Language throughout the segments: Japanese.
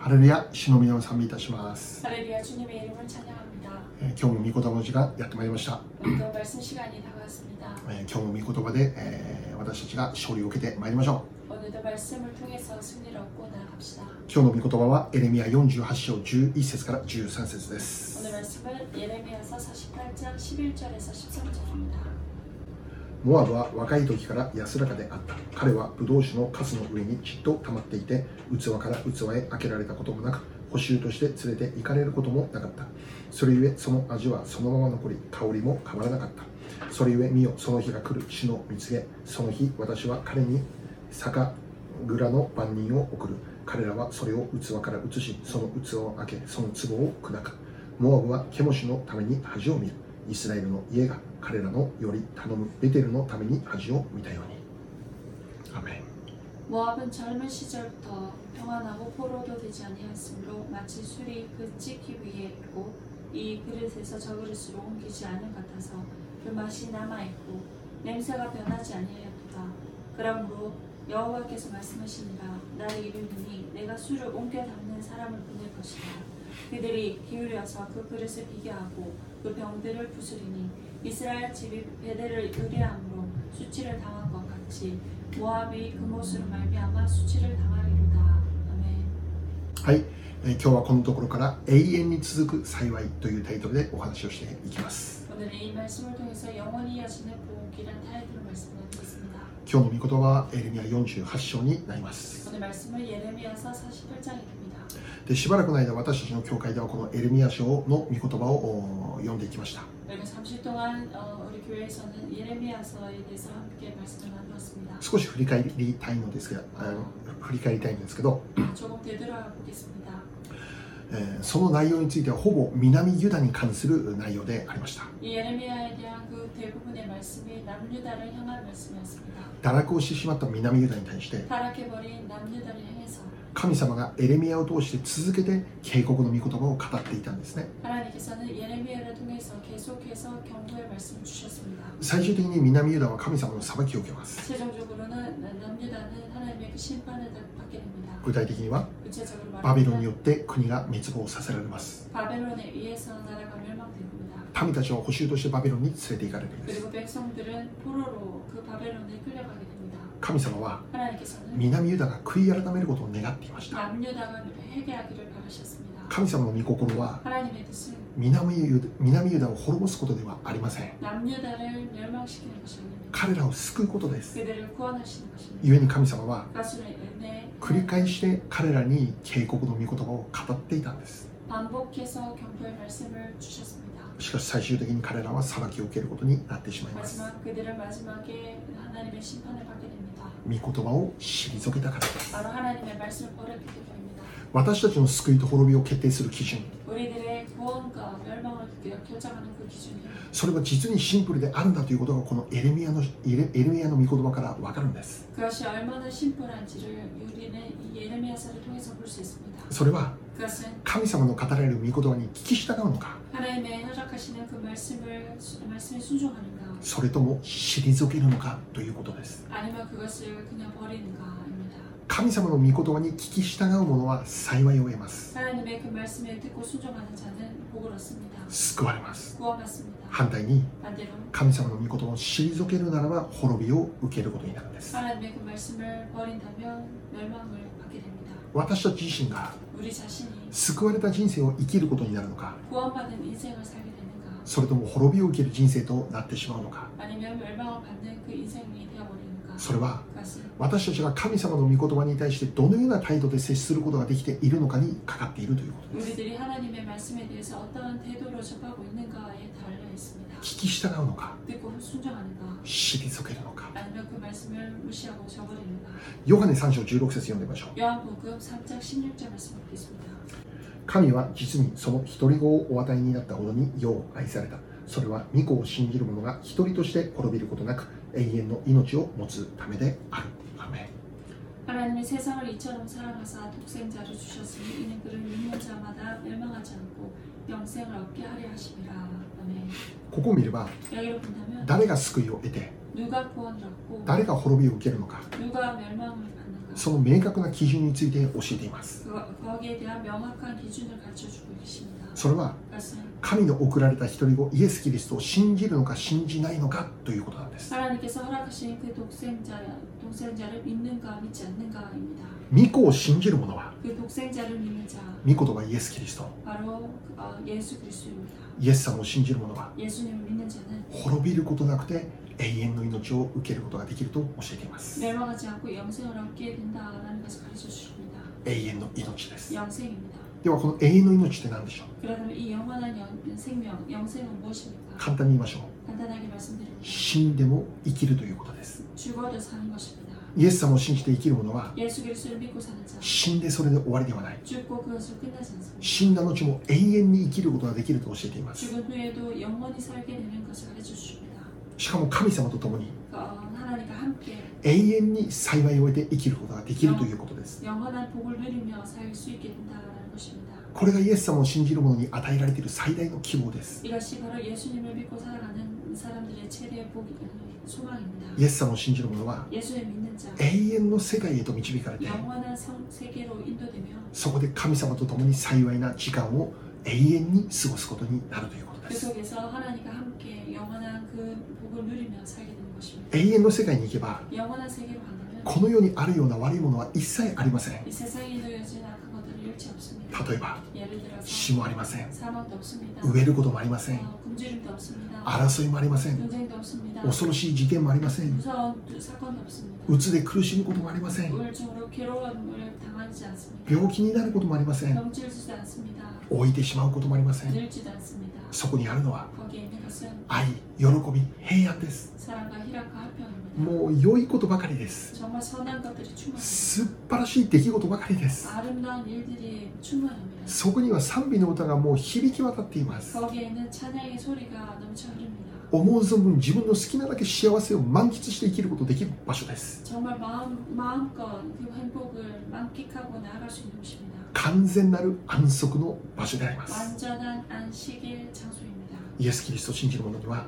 ハレルヤ、主の皆を賛美いたします。 할렐루야 주님의 이름을 찬양합니다. えー今日も御言葉の時間やってまいりました。 오늘도 말씀 시간이 다가왔습니다. えー今日も御言葉で、えー私たちが勝利を受けてまいりましょ 오늘도 말씀을 통해서 승리를 얻고 나아갑시다. う。今日の御言葉はエレミア48章11節から13節です。 モアブは若い時から安らかであった。彼はブドウ酒のカスの上にじっと溜まっていて、器から器へ開けられたこともなく、補修として連れて行かれることもなかった。それゆえその味はそのまま残り、香りも変わらなかった。それゆえ見よ、その日が来る主の見告げ。その日、私は彼に酒蔵の番人を送る。彼らはそれを器から移し、その器を開け、その壺を砕く。モアブはケモシのために恥を見る。イスラエルの家が彼らのより頼むベテルのために恥を見たように。アメン 모압은 젊은 시절부터 평안하고 포로도 되지 아니하였으므로 마치 술이 그 찌기 위에 있고 이 그릇에서 저 그릇으로 옮기지 않은 같아서 그 맛이 남아 있고 냄새가 변하지 아니하였도다. 그러므로 여호와께서 말씀하시니라 나를 이루니 내가 술을 옮겨 담는 사람을 보낼 것이다. 그들이 기울여서 그 그릇을 비교하고 그 병들을 부수리니 이스라엘 집이 베델을 의뢰함으로 수치를 당한 것 같이 모압이 그 못으로 말미암아 수치를 당하리로다. 아멘. はい、えー今日はこのところから永遠に続く幸いというタイトルでお話をしていきます。 今日の御言葉はエレミア48章になります。でしばらくの間私たちの教会ではこのエレミア書の御言葉を読んでいきました。少し振り返りたいのですが、振り返りたいんですけど、えー、その内容についてはほぼ南ユダに関する内容でありました。堕落をしてしまった南ユダに対して神様がエレミアを通して続けて警告の御言葉を語っていたんですね。最終的に南ユダは神様の裁きを受けます。具体的にはバビロンによって国が滅亡させられます。民たちを補修としてバビロンに連れて行かれています。神様は南ユダが悔い改めることを願っていました。神様の御心は南ユダを滅ぼすことではありません。彼らを救うことです。故に神様は繰り返して彼らに警告の御言葉を語っていたんです。しかし最終的に彼らは裁きを受けることになってしまいます。御言葉を退けたから私たちの救いと滅びを決定する基準それは実にシンプルであるんだということがこのエレミアのエレミアの御言葉から分かるんです。 그것이 얼마나 심플한지를 우리는 이 예레미야서를 통해서 볼 수 있습니다. それは 그것은 神様の語られる御言葉に聞き従うのか 하나님의 허락하시는 그 말씀을 말씀에 순종하는가 それとも退けるのかということです 아니면 그것을 그냥 버리는가입니다. 神様の御言葉に聞き従う者は幸いを得ます 하나님의 그 말씀에 듣고 순종하는 자는 복을 얻습니다. 救われます 구원받습니다. 反対に 반대로 神様の御言葉を退けるならば滅びを受けることになるんです 하나님의 그 말씀을 버린다면 멸망을 받게 됩니다. 私たち自身が救われた人生を生きることになるのかそれとも滅びを受ける人生となってしまうのか。それは私たちが神様の御言葉に対してどのような態度で接することができているのかにかかっているということです。聞き従うのか退けるのか。ヨハネ3章16節読んでみましょう。神は実にその独り子をお与えになったほどによう愛された。それは御子を信じる者が一人として滅びることなく永遠の命を持つためであるアーメン 하나님이 세상을 이처럼 사랑하사 독생자를 주셨으니 이는 그를 믿는 자마다 멸망하지 않고 영생을 얻게 하려 하심이라. 아멘. ここを見れば 여기를 본다면 誰が救いを得て 누가 구원을 얻고 誰が滅びを受けるのか 누가 멸망을 받는가 その明確な基準について教えています。それは神の送られた一人子イエス・キリストを信じるのか信じないのかということなんです。ミコを信じる者はミコとはイエス・キリストイエス様を信じる者は滅びることなくて永遠の命を受けることができると教えています。永遠の命です。ではこの永遠の命って何でしょう？簡単に言いましょう。死んでも生きるということです。イエス様を信じて生きる者は死んでそれで終わりではない。死んだ後も永遠に生きることができると教えています。しかも神様と共に永遠に幸いを得て生きることができるということです。これがイエス様を信じる者に与えられている最大の希望です。イエス様を信じる者は永遠の世界へと導かれてそこで神様と共に幸いな時間を永遠に過ごすことになるということです。속에서 하나님과 함께 영원한 그 복을 누리며 살게 되는 것입니다. 永遠の世界に行けば 영원한 세계로 가려면 この世にあるような悪いものは一切ありません 이 세상에 놓여진 악한 것들을 잃지 없습니다. 例えば 예를 들어서 死もありません 사망도 없습니다. 飢えることもありません 어, 굶주림도 없습니다. 争いもありません 전쟁도 없습니다. 恐ろしい事件もありません 무서운 사건도 없습니다. うつで苦しむこともありません 우울증으로 괴로움을 당하지 않습니다. 病気になることもありません 병질지도 않습니다. 老いてしまうこともありません 늙지도 않습니다. そこにあるのは愛、喜び、平安です。もう良いことばかりです。素晴らしい出来事ばかりです。そこには賛美の歌がもう響き渡っています。思う存分自分の好きなだけ幸せを満喫して生きることできる場所です。完全なる安息の場所であります。イエス・キリストを信じる者には、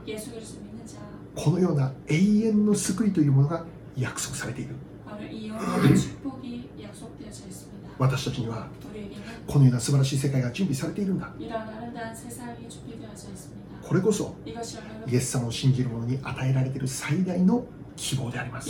このような永遠の救いというものが約束されている。私たちにはこのような素晴らしい世界が準備されているんだ。これこそイエス様を信じる者に与えられている最大の希望であります。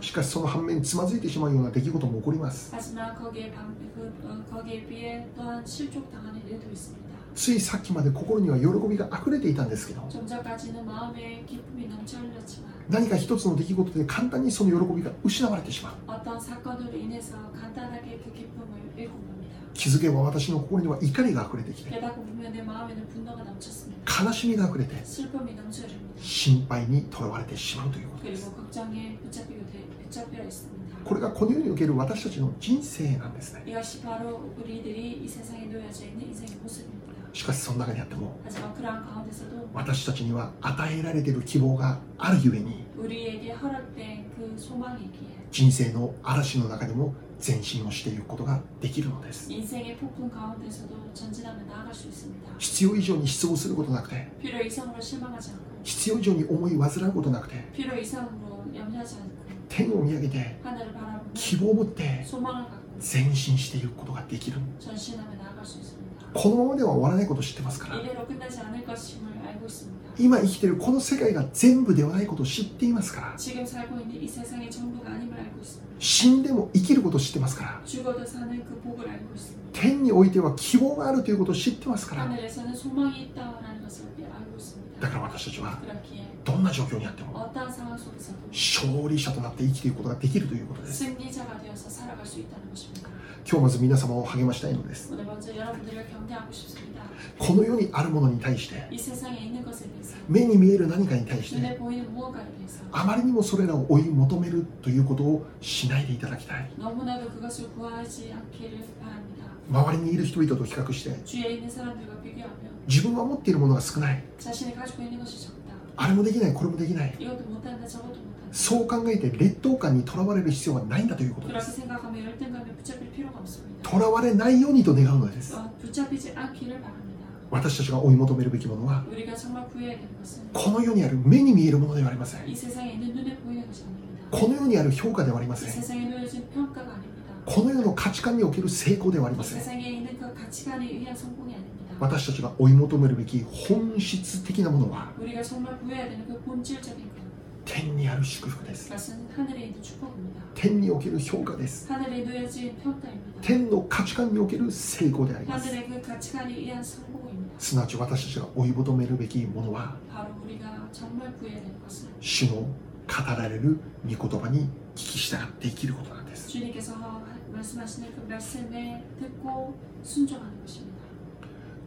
しかしその反面つまずいてしまうような出来事も起こります。ついさっきまで心には喜びがあふれていたんですけど何か一つの出来事で簡単にその喜びが失われてしまう。気づけば私の心には怒りが溢れてきて悲しみが溢れて心配にとらわれてしまうということです。これがこの世における私たちの人生なんですね。しかしその中にあっても私たちには与えられている希望があるゆえに人生の嵐の中にも前進をしていくことができるのです必要以上に失望することなくて必要以上に思い煩うことなくて天を見上げて希望を持って前進していくことができる。このままでは終わらないことを知ってますから。今生きているこの世界が全部ではないことを知っていますから。死んでも生きることを知ってますから。天においては希望があるということを知ってますから。だから私たちはどんな状況にあっても勝利者となって生きていくことができるということです。今日まず皆様を励ましたいのです。この世にあるものに対して目に見える何かに対してあまりにもそれらを追い求めるということをしないでいただきたい。周りにいる人々と比較して自分は持っているものが少ない。あれもできないこれもできない。そう考えて劣等感にとらわれる必要はないんだということです。とらわれない。ようにと願うのです。私たちが追い求めるべきものはこの世にある目に見えるものではありません。この世にある評価ではありません。この世の価値観における成功ではありません。私たちが追い求めるべき本質的なものは天にある祝福です。天における評価です。天の価値観における成功であります。すなわち私たちが追い求めるべきものは主の語られる御言葉に聞き従って生きることなんです。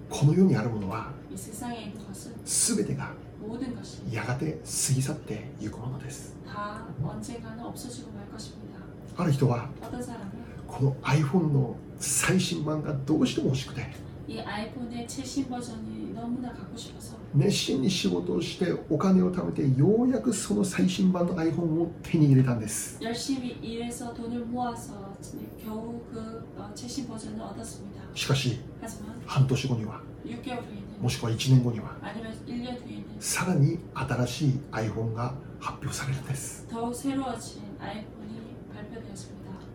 この世にあるものはすべてが모든 것이 やがて過ぎ去っていくものです 다 언젠가는 없어지고 말 것입니다 ある人は 어떤 사람은 この iPhone の最新版がどうしても欲しくて 이 아이폰의 최신 버전이 너무나 갖고 싶어서 熱心に仕事をしてお金を貯めてようやくその最新版の iPhone を手に入れたんです 열심히 일해서 돈을 모아서 겨우 그 어, 최신 버전을 얻었습니다. しかし 하지만 半年後には 6개월 후에는 もしくは1年後にはさらに新しい iPhone が発表されるんです。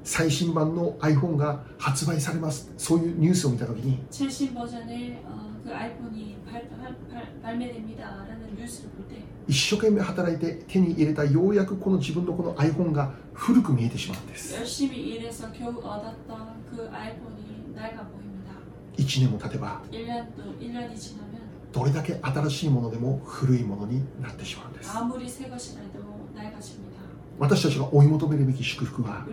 最新版の iPhone が発売されます。そういうニュースを見た時に一生懸命働いて手に入れたようやくこの自分のこの iPhone が古く見えてしまうんです1年も経てばどれだけ新しいものでも古いものになってしまうんです。私たちが追い求めるべき祝福は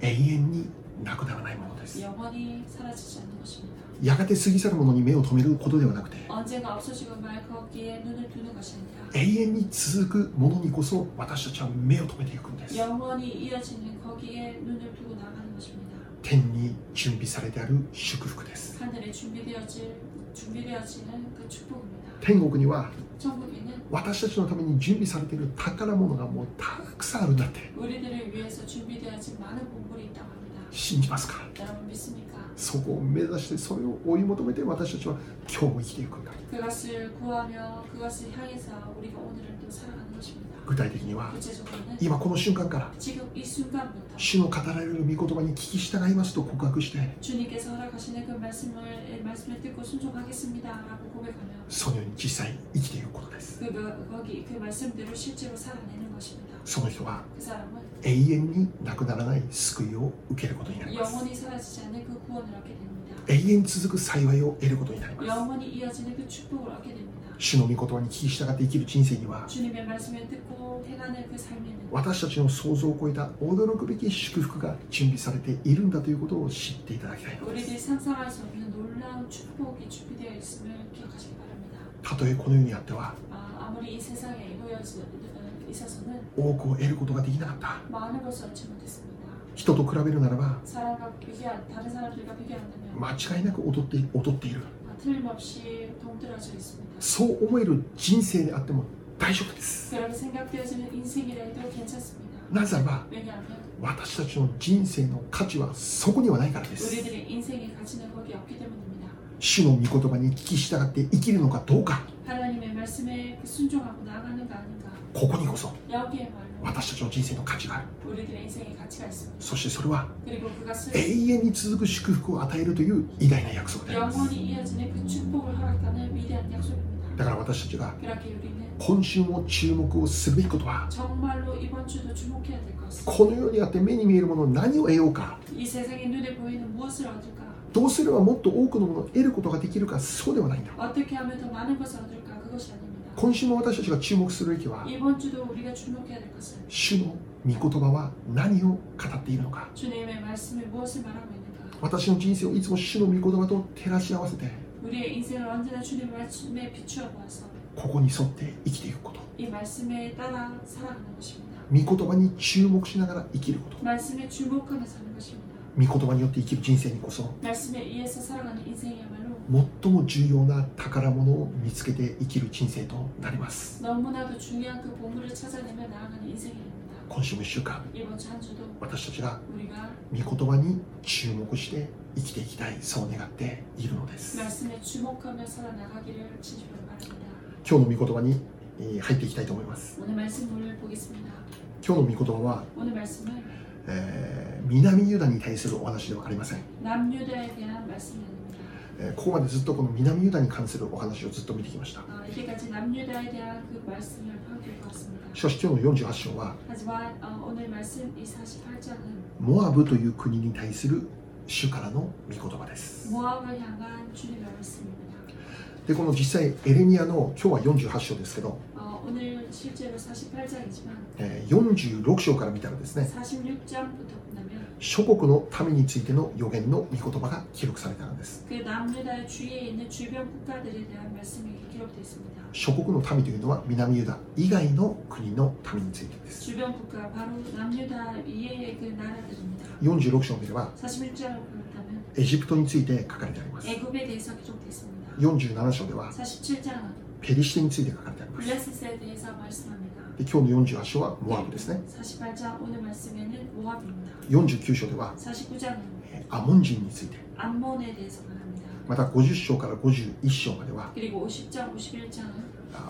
永遠になくならないものです。やがて過ぎ去るものに目を留めることではなくて永遠に続くものにこそ私たちは目を止めていくんです。天に準備されてある祝福です。天国には私たちのために準備されている宝物がもうたくさんあるんだって。信じますか？そこを目指してそれを追い求めて私たちは今日も生きていくんだ。具体的には今この瞬間から主の語られる御言葉に聞き従いますと告白してそのように実際生きていることです。その人は永遠になくならない救いを受けることになります。永遠続く幸いを得ることになります主の御言葉に聞き従って生きる人生には私たちの想像を超えた驚くべき祝福が準備されているんだということを知っていただきたいです。た。とえこの世にあっては多くを得ることができなかった。人と比べるならば間違いなく劣って劣っているそう思える人生であっても大丈夫です。なぜならば私たちの人生の価値はそこにはないからです主の御言葉に聞き従って生きるのかどうか。ここにこそ私たちの人生の価値がある。そしてそれは永遠に続く祝福を与えるという偉大な約束です。だから私たちが今週も注目をすべきことはこのようにあって目に見えるもの何を得ようか。どうすればもっと多くのものを得ることができるかそうではないんだ。今週も私たちが注目するべきは主の御言葉は何を語っているのか。私の人生をいつも主の御言葉と照らし合わせてここに沿って生きていくこと。御言葉に注目しながら生きること。御言葉によって生きる人生にこそ最も重要な宝物を見つけて生きる人生となります。今週も1週間私たちが御言葉に注目して生きていきたいそう願っているのです。今日の御言葉に入っていきたいと思います。今日の御言葉はえー、南ユダに対するお話ではありません。え、ここまでずっとこの南ユダに関するお話をずっと見てきました。しかし今日の48章は、モアブという国に対する主からの御言葉です。で、この実際エレミアの今日は48章ですけど、46章から見たらですね諸国の民についての予言の御言葉が記録されたんです諸国の民というのは南ユダ以外の国の民についてです46章を見ればエジプトについて書かれてあります47章ではペリシテについて書かれてあります。今日の48章はモアブですね。49章ではアモン人について。また50章から51章までは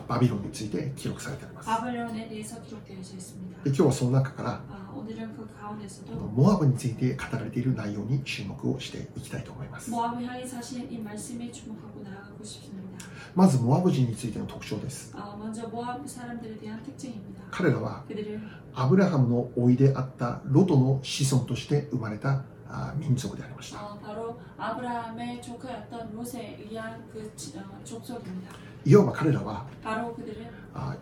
バビロンについて記録されてあります。で今日はその中からモアブについて語られている内容に注目をしていきたいと思います。まずモアブ人についての特徴です。彼らはアブラハムのおいであったロトの子孫として生まれた民族でありました。いわば彼らは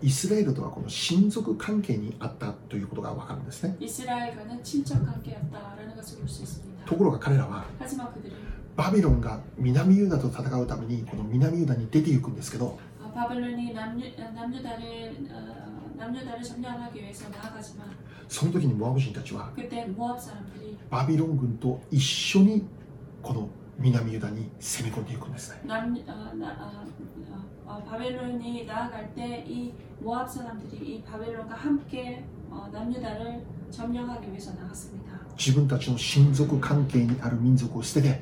イスラエルとはこの親族関係にあったということがわかるんですね。ところが彼らはバビロンが南ユダと戦うためにこの南ユダに出ていくんですけど 어, 바벨론이 남유, 어, 남유다를 어, 남유다를 점령하기 위해서 나아가지만 その時にモアブ人たちは 그때 모압 사람들이 バビロン軍と一緒にこの南ユダに攻め込んでいくんですね 남 어, 나, 어, 어, 어, 바벨론이 나아갈 때 이 모압 사람들이 이 바벨론과 함께 어, 남유다를 점령하기 위해서 나갔습니다. 自分たちの親族関係にある民族を捨てて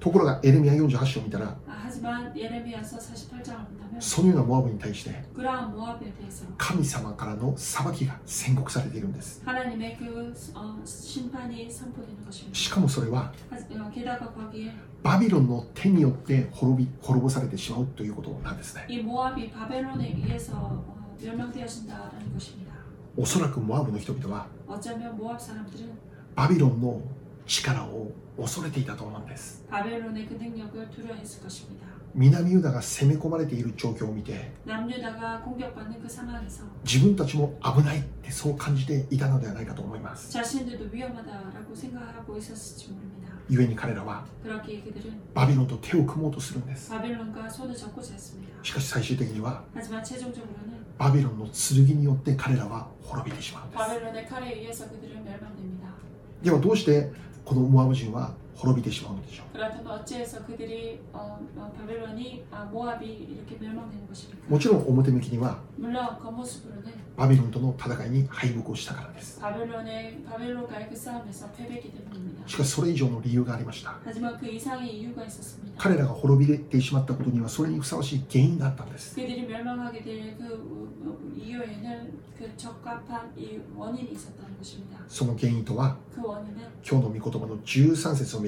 ところがエレミア48章を見たらそのようなモアブに対して神様からの裁きが宣告されているんです。しかもそれはバビロンの手によって滅び滅ぼされてしまうということなんですね。おそらくモアブの人々はバビロンの力を恐れていたと思うんです。南ユダが攻め込まれている状況を見て自分たちも危ないってそう感じていたのではないかと思います。故に彼らはバビロンと手を組もうとするんですしかし最終的にはバビロンの剣によって彼らは滅びてしまうんですではどうしてこのモアブ人は滅びてしまうのでしょう。もちろん表向きにはバビロンとの戦いに敗北をしたからです。しかしそれ以上の理由がありました彼らが滅びてしまったことにはそれにふさわしい原因があったんですその原因とは今日の御言葉の13節を見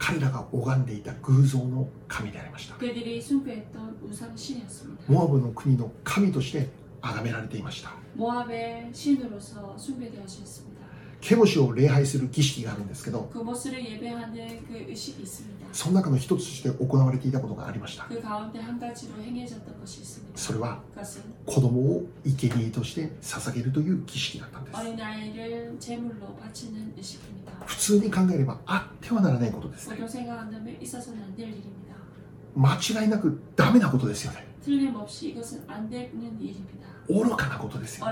彼らが拝んでいた偶像の神でありました 그들이 숭배했던 우상 신이었습니다. モアブの国の神として崇められていました 모압의 신으로서 숭배되어졌습니다. 다. ケボシを礼拝する儀式があるんですけどその中の一つとして行われていたことがありました。それは子供を生贄として捧げるという儀式だったんです。普通に考えればあってはならないことです、ね、間違いなくダメなことですよね。愚かなことですよ、ね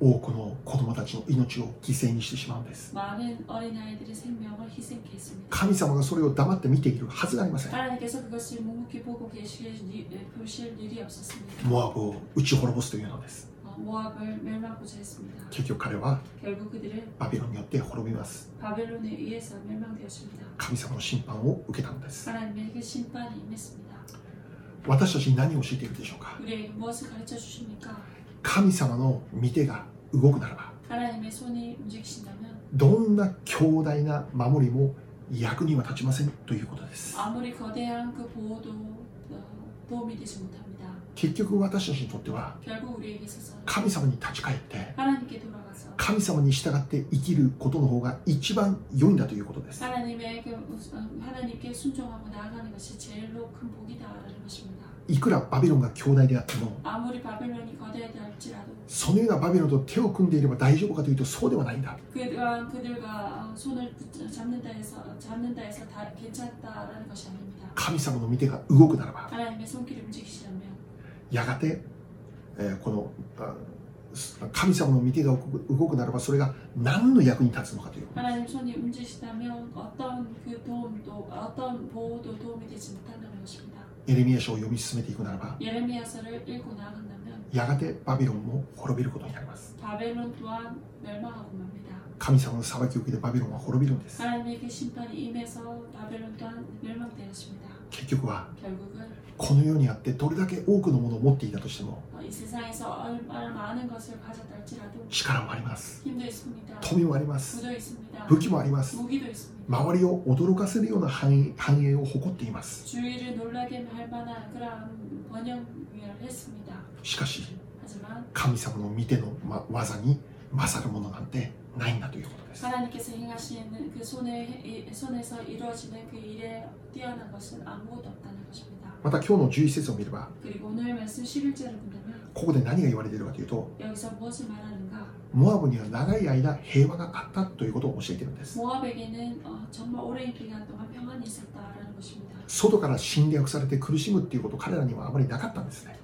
多くの子供たちの命を犠牲にしてしまうんです。神様がそれを黙って見ているはずがありません。モアブを打ち滅ぼすというのです。結局彼はバビロンによって滅びます。神様の審判を受けたのです。私たちに何を教えているでしょうか？神様の見てが動くならばどんな強大な守りも役には立ちませんということです。結局私たちにとっては神様に立ち返って神様に従って生きることの方が一番良いんだということです。いくらバビロンが兄弟であってもそのようなバビロンと手を組んでいれば大丈夫かというとそうではないんだ。神様の見てが動くならばやがて、えー、この神様の見てが動くならばそれが何の役に立つのかというエレミア書を読み進めていくならばやがてバビロンも滅びることになります。神様の裁きを受けてバビロンは滅びるんです。結局はこの世にあってどれだけ多くのものを持っていたとしても力もあります。富もあります。武器もあります。周りを驚かせるような繁栄を誇っています。しかし神様の見ての技に勝るものなんてないんだということです。また今日の11節を見ればここで何が言われているかというとモアブには長い間平和があったということを教えているんです。外から侵略されて苦しむということ彼らにはあまりなかったんですね。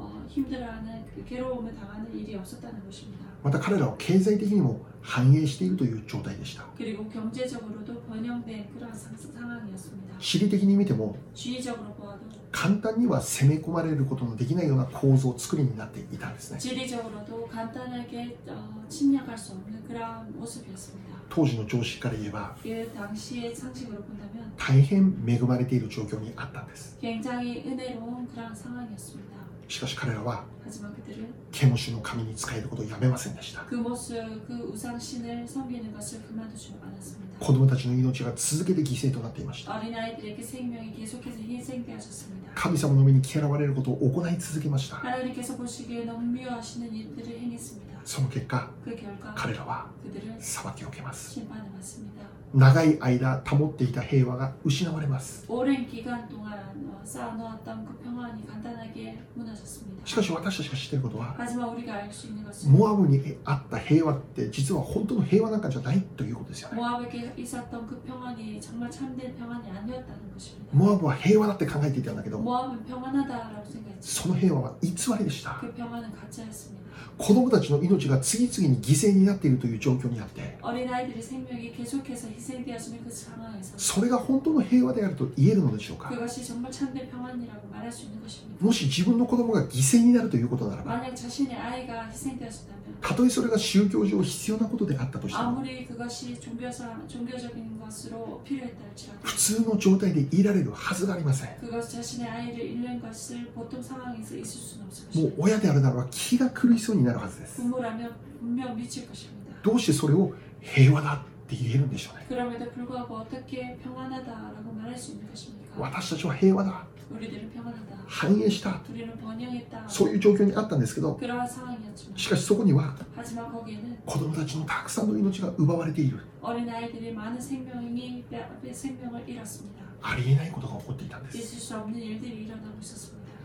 어, 힘들어하는 그 괴로움을 당하는 일이 없었다는 것입니다. また彼らは経済的にも繁栄しているという状態でした 그리고 경제적으로도 번영된 그러한 상- 상황이었습니다. 地理的に見ても 주의적으로 보아도 簡単には攻め込まれることのできないような構造作りになっていたんですね 지리적으로도 간단하게 어, 침략할 수 없는 그러한 모습이었습니다. 当時の常識から言えば 그 당시의 상식으로 본다면 大変恵まれている状況にあったんです 굉장히 은혜로운 그러한 상황이었습니다. しかし彼らはケモシの神に仕えることをやめませんでした。子供たちの命が続けて犠牲となっていました。神様の目に嫌われることを行い続けました。その結果彼らは裁きを受けます。長い間保っていた平和が失われます。しかし私たちが知っていることは、モアブにあった平和って実は本当の平和なんかじゃないということですよね。モアブは平和だって考えていたんだけど、その平和は偽りでした。子供たちの命が次々に犠牲になっているという状況にあってそれが本当の平和であると言えるのでしょうか。もし自分の子供が犠牲になるということならばたとえそれが宗教上必要なことであったとしても普通の状態でいられるはずがありません。もう親であるならば気が狂いそうになるはずです。どうしてそれを平和だって言えるんでしょうね。私たちは平和だ。繁栄した。そういう状況にあったんですけど、しかしそこには子供たちのたくさんの命が奪われている。ありえないことが起こっていたんです。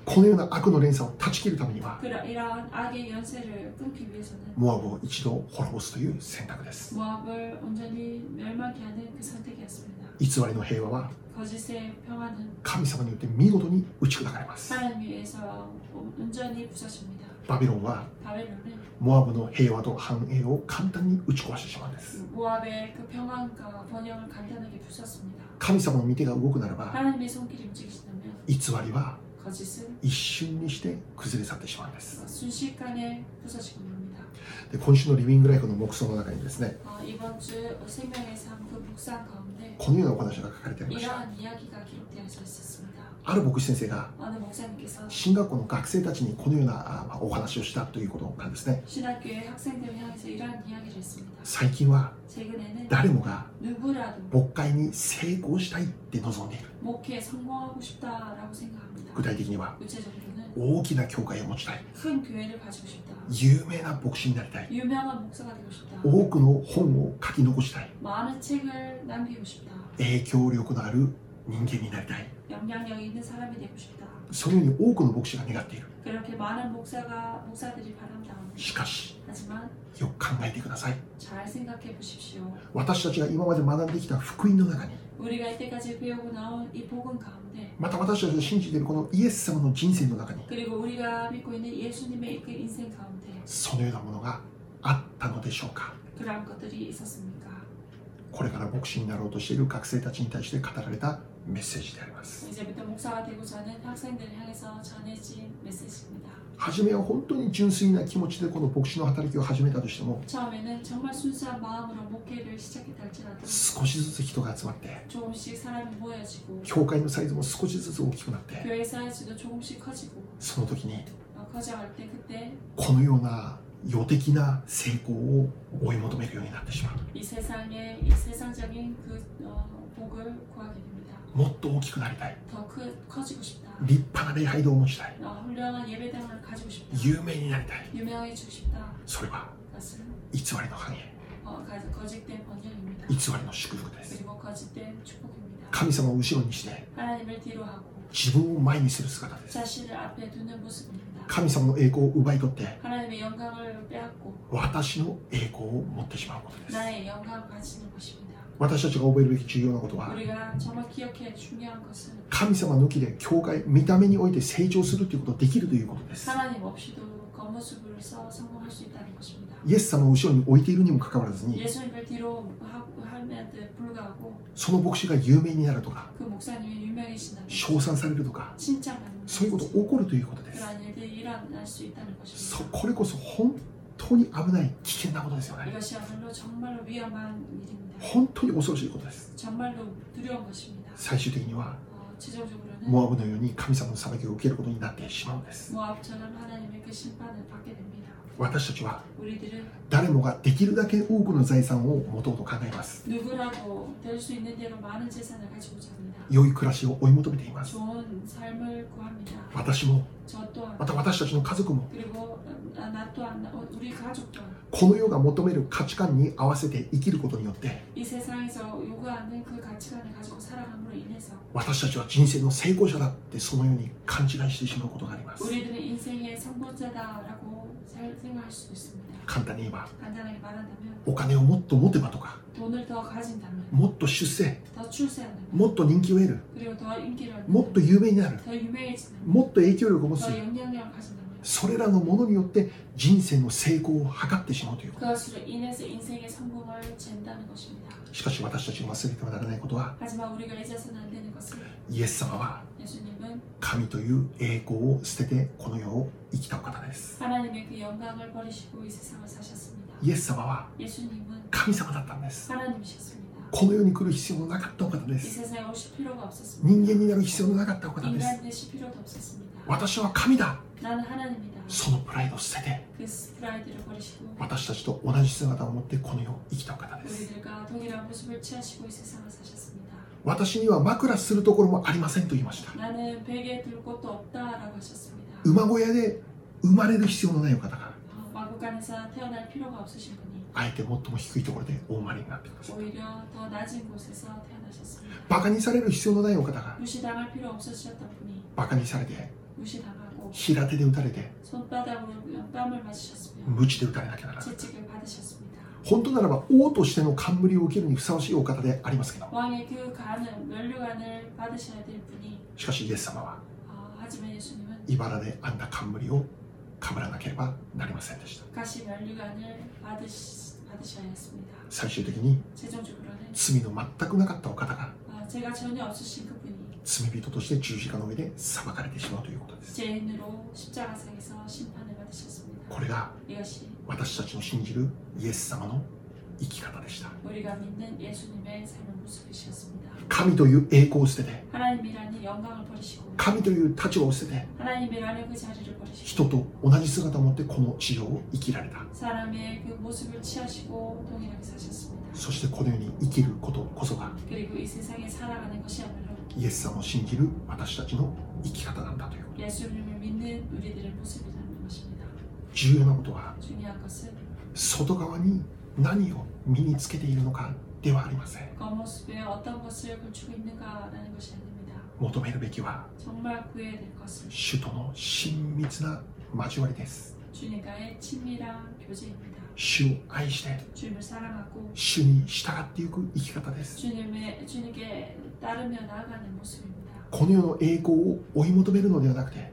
このような悪の連鎖を断ち切るためにはモアブを一度滅ぼすという選択です。偽りの平和は神様によって見事に打ち砕かれます。バビロンはモアブの平和と繁栄を簡単に打ち壊してしまうんです。神様の御手が動くならば偽りは一瞬にして崩れ去ってしまうんです。で今週のリビングライフの目想の中にですねこのようなお話が書かれていました。ある牧師先生が進学校の学生たちにこのようなお話をしたということなんですね。最近は誰もが牧会に成功したいって望んでいる。具体的には大きな教会を持ちたい。有名な牧師になりたい。多くの本を書き残したい。影響力のある人間になりたい。そのように多くの牧師が願っているしかしよく考えてください私たちが今まで学んできた福音の中にまた私たちが信じているこのイエス様の人生の中にそのようなものがあったのでしょうかこれから牧師になろうとしている学生たちに対して語られたメッセージであります。初めは本当に純粋な気持ちでこの牧師の働きを始めたとしても少しずつ人が集まって教会のサイズも少しずつ大きくなってその時にこのような予的な成功を追い求めるようになってしまう。もっと大きくなりたい。立派な礼拝堂を持ちたい。有名になりたい。それは偽りの繁栄。偽りの祝福です。神様を後ろにして自分を前にする姿です。神様の栄光を奪い取って私の栄光を持ってしまうことです。私たちが覚えるべき重要なことは神様抜きで教会見た目において成長するということができるということです。イエス様を後ろに置いているにもかかわらずにその牧師が有名になるとか称賛されるとかそういうこと起こるということですこれこそ本当に危ない危険なことですよね本当に恐ろしいことです最終的にはモアブのように神様の裁きを受けることになってしまうんです私たちは誰もができるだけ多くの財産を持とうと考えます。良い暮らしを追い求めています。私もまた私たちの家族もこの世が求める価値観に合わせて生きることによって私たちは人生の成功者だってそのように勘違いしてしまうことがあります。우리들은 인생의 성공자다라고 살- 생각할 수 있습니다. 簡単に言えば 간단하게 말한다면 お金をもっと持てばとか 돈을 더 가진다면 もっと出世 더 출세한다면 もっと人気を得る 그리고 더 인기를 もっ 얻는다면 と有名になる 더 유명해진다면 もっと影響力を持つ 더 영향력을 가진다면 それらのものによって人生の成功を図ってしまうということ 그것으로 인해서 인생의 성공을 잰다는 것입니다. しかし私たちが忘れてはならないことは 하지만 우리가 잊어서는 안 되는 것은 イエス様は 예수님은 神という栄光を捨ててこの世を生きたお方です。イエス様は神様だったんです。この世に来る必要のなかったお方です。人間になる必要のなかったお方です。私は神だ。そのプライドを捨てて私たちと同じ姿を持ってこの世を生きたお方です。私には枕するところもありませんと言いました馬小屋で生まれる必要のないお方が。あえて最も低いところでお生まれになってくださいバカに。される必要のないお方が。バカに。されて平手で打たれて無知で打たれなきゃならない本当ならば王としての冠を受けるにふさわしいお方でありますけどしかしイエス様は茨であんな冠をかぶらなければなりませんでした。最終的に罪の全くなかったお方が罪人として十字架の上で裁かれてしまうということです。これが私たちの信じるイエス様の生き方でした。神という栄光を捨てて神という立場を捨てて人と同じ姿を持ってこの地上を生きられた。そしてこの世に生きることこそがイエス様を信じる私たちの生き方なんだという。重要なことは外側に何を身につけているのかではありません。求めるべきは主との親密な交わりです。主を愛して主に従っていく生き方です。この世の栄光を追い求めるのではなくて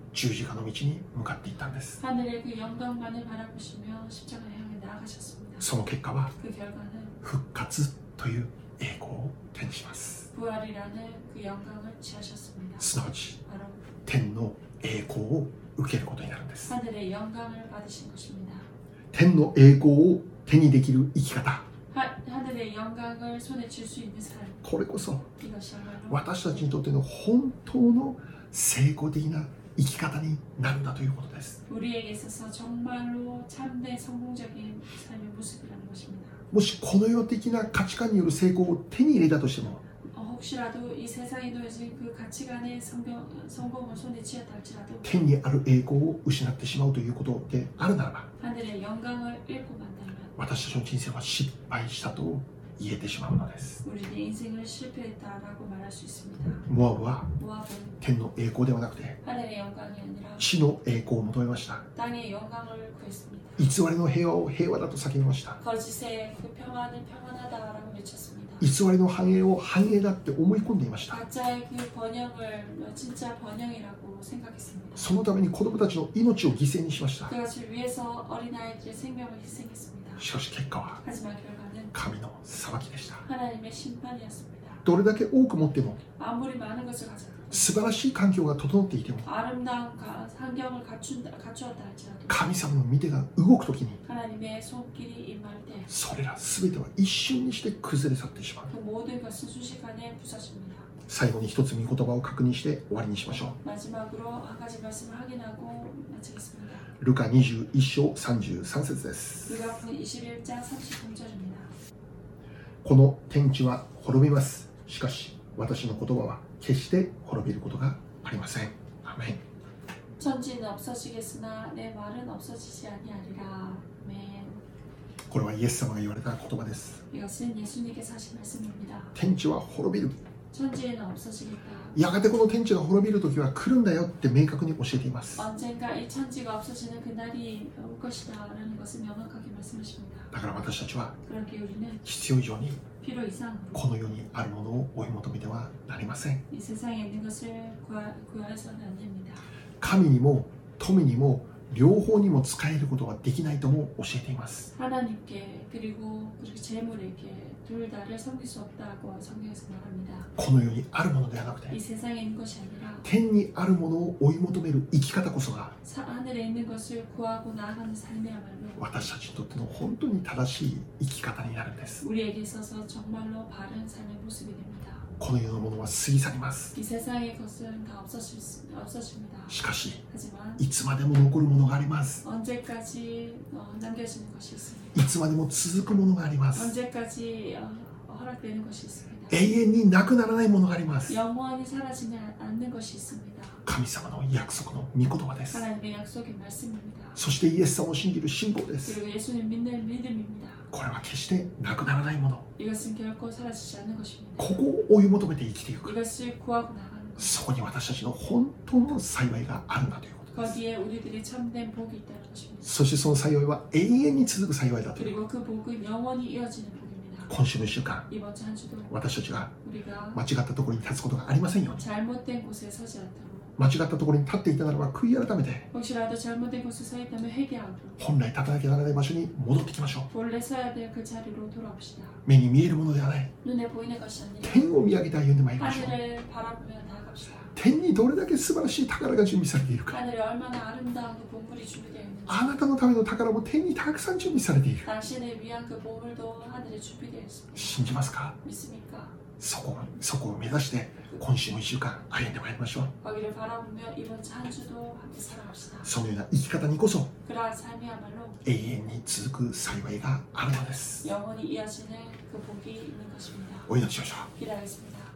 十字架の道に向かっていったんです。その結果は復活という栄光を手にします。すなわち天の栄光を受けることになるんです。天の栄光を手にできる生き方。これこそ私たちにとっての本当の成功的な生き方になるんだということです。もしこの世的な価値観による成功を手に入れたとしても、天にある栄光を失ってしまうということであるならば、私たちの人生は失敗したと言えてしまうのです。モアブは天の栄光ではなくて、死の栄光を求めました。偽りの平和を平和だと叫びました。偽りの繁栄を繁栄だって思い込んでいました。そのために子供たちの命を犠牲にしました。しかし結果は神の裁きでした。どれだけ多く持っても素晴らしい環境が整っていても神様の見てが動くときにそれら全ては一瞬にして崩れ去ってしまう最後に一つ御言葉を確認して終わりにしましょうルカ21章33節です.この天地は滅びますしかし私の言葉は決して滅びることがありません。アメン。これはイエス様が言われた言葉です。天地は滅びる。やがてこの天地が滅びる時は来るんだよって明確に教えています。だから私たちは必要以上に필요 이상 この世にあるものを追い求めてはなりません 이 세상에 있는 것을 구하, 구하서는 안 됩니다. 神にも富にも両方にも使えることができないとも教えています 하나님께 그리고 그리고 재물에게 둘 다를 섬길 수 없다고 성경에서 말합니다. この世にあるものではなく 이 て 세상에 있는 것이 아니라 天にあるものを追い求める生き方こそが 사- 하늘에 있는 것을 구하고 나아가는 삶이야말로 私たちにとっての本当に正しい生き方になるんです 우리에게 있어서 정말로 바른 삶의 모습이 됩니다. この世のものは過ぎ去ります。しかし、いつまでも残るものがあります。いつまでも続くものがあります。永遠になくならないものがあります。神様の約束の御言葉です。そしてイエス様を信じる信仰です。これは決してなくならないもの。ここを追い求めて生きていく。そこに私たちの本当の幸いがあるんだということです。そしてその幸いは永遠に続く幸いだということ。今週の1週間私たちが間違ったところに立つことがありませんよ間違ったところに立っていたならば悔い改めて本来立たなきゃならない場所に戻ってきましょう。目に見えるものではない。天を見上げて歩んでまいりましょう天にどれだけ素晴らしい宝が準備されているか。あなたのための宝も天にたくさん準備されている。信じますか？そこそこを目指して今週も1週間歩んでまいりましょう。そのような生き方にこそ永遠に続く幸いがあるのです。お祈りしましょう